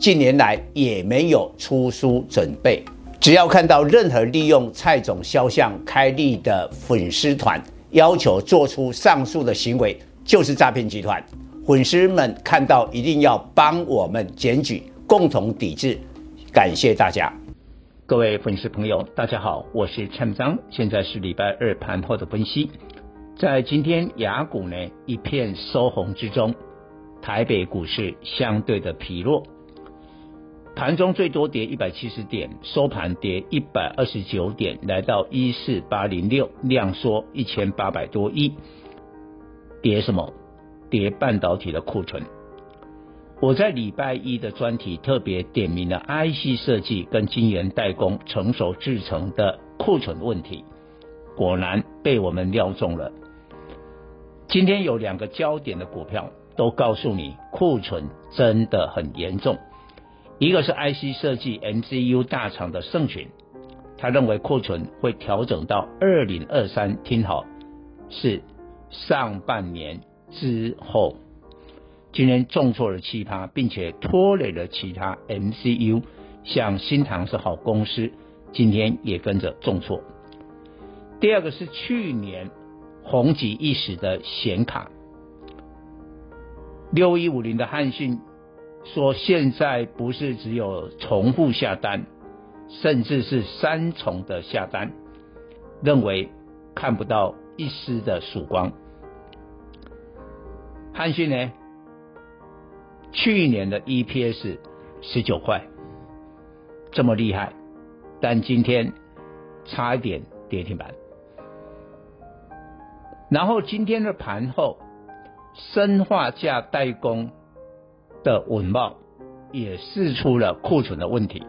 近年来也没有出书准备。只要看到任何利用蔡总肖像开立的粉丝团，要求做出上述的行为，就是诈骗集团。粉丝们看到一定要帮我们检举，共同抵制。感谢大家。各位粉丝朋友，大家好，我是蔡明彰，现在是礼拜二盘后的分析。在今天雅股呢一片收红之中，台北股市相对的疲弱，盘中最多跌一百七十点，收盘跌一百二十九点，来到一四八零六，量缩一千八百多亿，跌什么？跌半导体的库存。我在礼拜一的专题特别点名了 IC 设计跟晶圆代工成熟制程的库存问题，果然被我们料中了。今天有两个焦点的股票都告诉你库存真的很严重，一个是 IC 设计 MCU 大厂的盛群，他认为库存会调整到二零二三，听好，是上半年之后。今天重挫了七趴，并且拖累了其他 MCU，像新唐是好公司，今天也跟着重挫。第二个是去年红极一时的显卡，六一五零的汉讯说现在不是只有重复下单，甚至是三重的下单，认为看不到一丝的曙光。汉讯呢？去年的 EPS 十九块，这么厉害，但今天差一点跌停板。然后今天的盘后，生化价代工的稳懋也试出了库存的问题，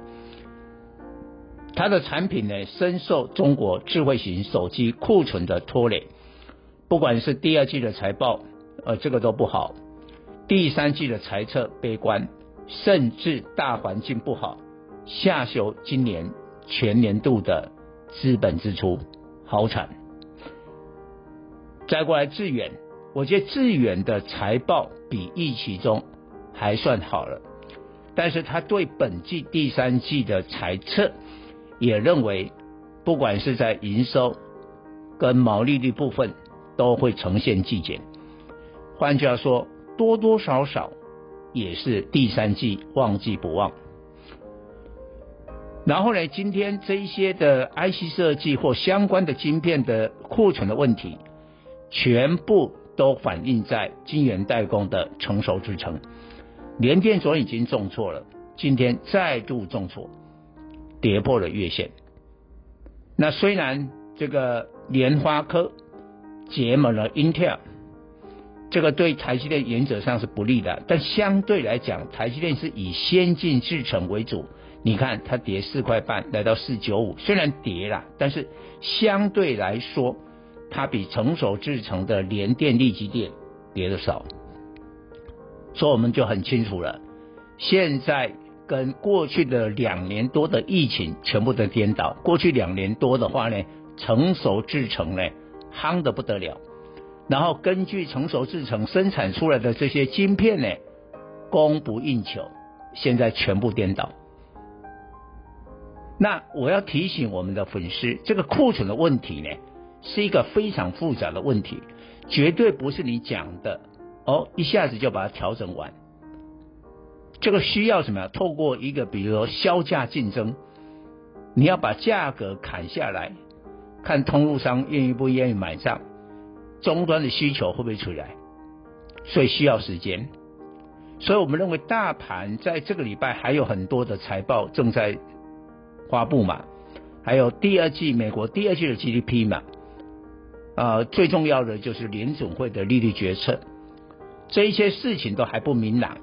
它的产品呢深受中国智慧型手机库存的拖累，不管是第二季的财报，呃，这个都不好。第三季的财测悲观，甚至大环境不好，下修今年全年度的资本支出，好惨。再过来致远，我觉得致远的财报比预期中还算好了，但是他对本季第三季的财测也认为，不管是在营收跟毛利率部分都会呈现季减。换句话说。多多少少也是第三季旺季不旺，然后呢，今天这一些的 IC 设计或相关的晶片的库存的问题，全部都反映在晶圆代工的成熟之程。联电昨天已经重挫了，今天再度重挫，跌破了月线。那虽然这个联发科结盟了 Intel。这个对台积电原则上是不利的，但相对来讲，台积电是以先进制程为主。你看它跌四块半，来到四九五，虽然跌了，但是相对来说，它比成熟制程的联电、力积电跌的少。所以我们就很清楚了，现在跟过去的两年多的疫情全部都颠倒。过去两年多的话呢，成熟制程呢，夯得不得了。然后根据成熟制程生产出来的这些晶片呢，供不应求，现在全部颠倒。那我要提醒我们的粉丝，这个库存的问题呢，是一个非常复杂的问题，绝对不是你讲的哦，一下子就把它调整完。这个需要什么？透过一个比如说削价竞争，你要把价格砍下来，看通路商愿意不愿意买账。终端的需求会不会出来？所以需要时间。所以我们认为大盘在这个礼拜还有很多的财报正在发布嘛，还有第二季美国第二季的 GDP 嘛，啊、呃，最重要的就是联总会的利率决策，这一些事情都还不明朗。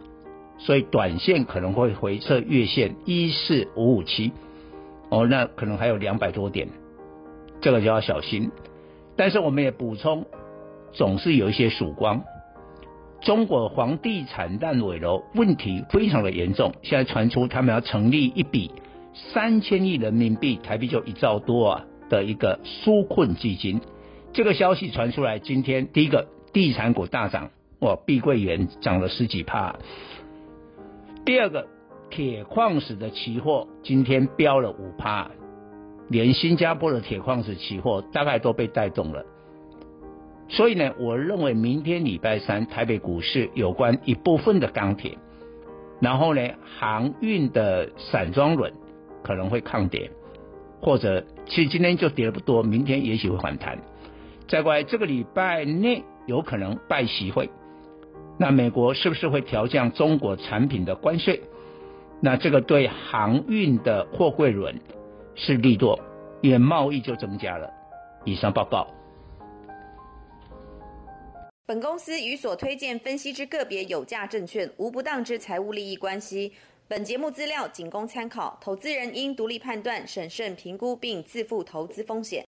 所以短线可能会回测月线一四五五七，哦，那可能还有两百多点，这个就要小心。但是我们也补充，总是有一些曙光。中国房地产烂尾楼问题非常的严重，现在传出他们要成立一笔三千亿人民币，台币就一兆多啊的一个纾困基金。这个消息传出来，今天第一个地产股大涨，哇，碧桂园涨了十几趴。第二个铁矿石的期货今天飙了五趴，连新加坡的铁矿石期货大概都被带动了。所以呢，我认为明天礼拜三台北股市有关一部分的钢铁，然后呢，航运的散装轮可能会抗跌，或者其实今天就跌不多，明天也许会反弹。再过来这个礼拜内有可能拜习会，那美国是不是会调降中国产品的关税？那这个对航运的货柜轮是利多，也贸易就增加了。以上报告。本公司与所推荐分析之个别有价证券无不当之财务利益关系。本节目资料仅供参考，投资人应独立判断、审慎评估并自负投资风险。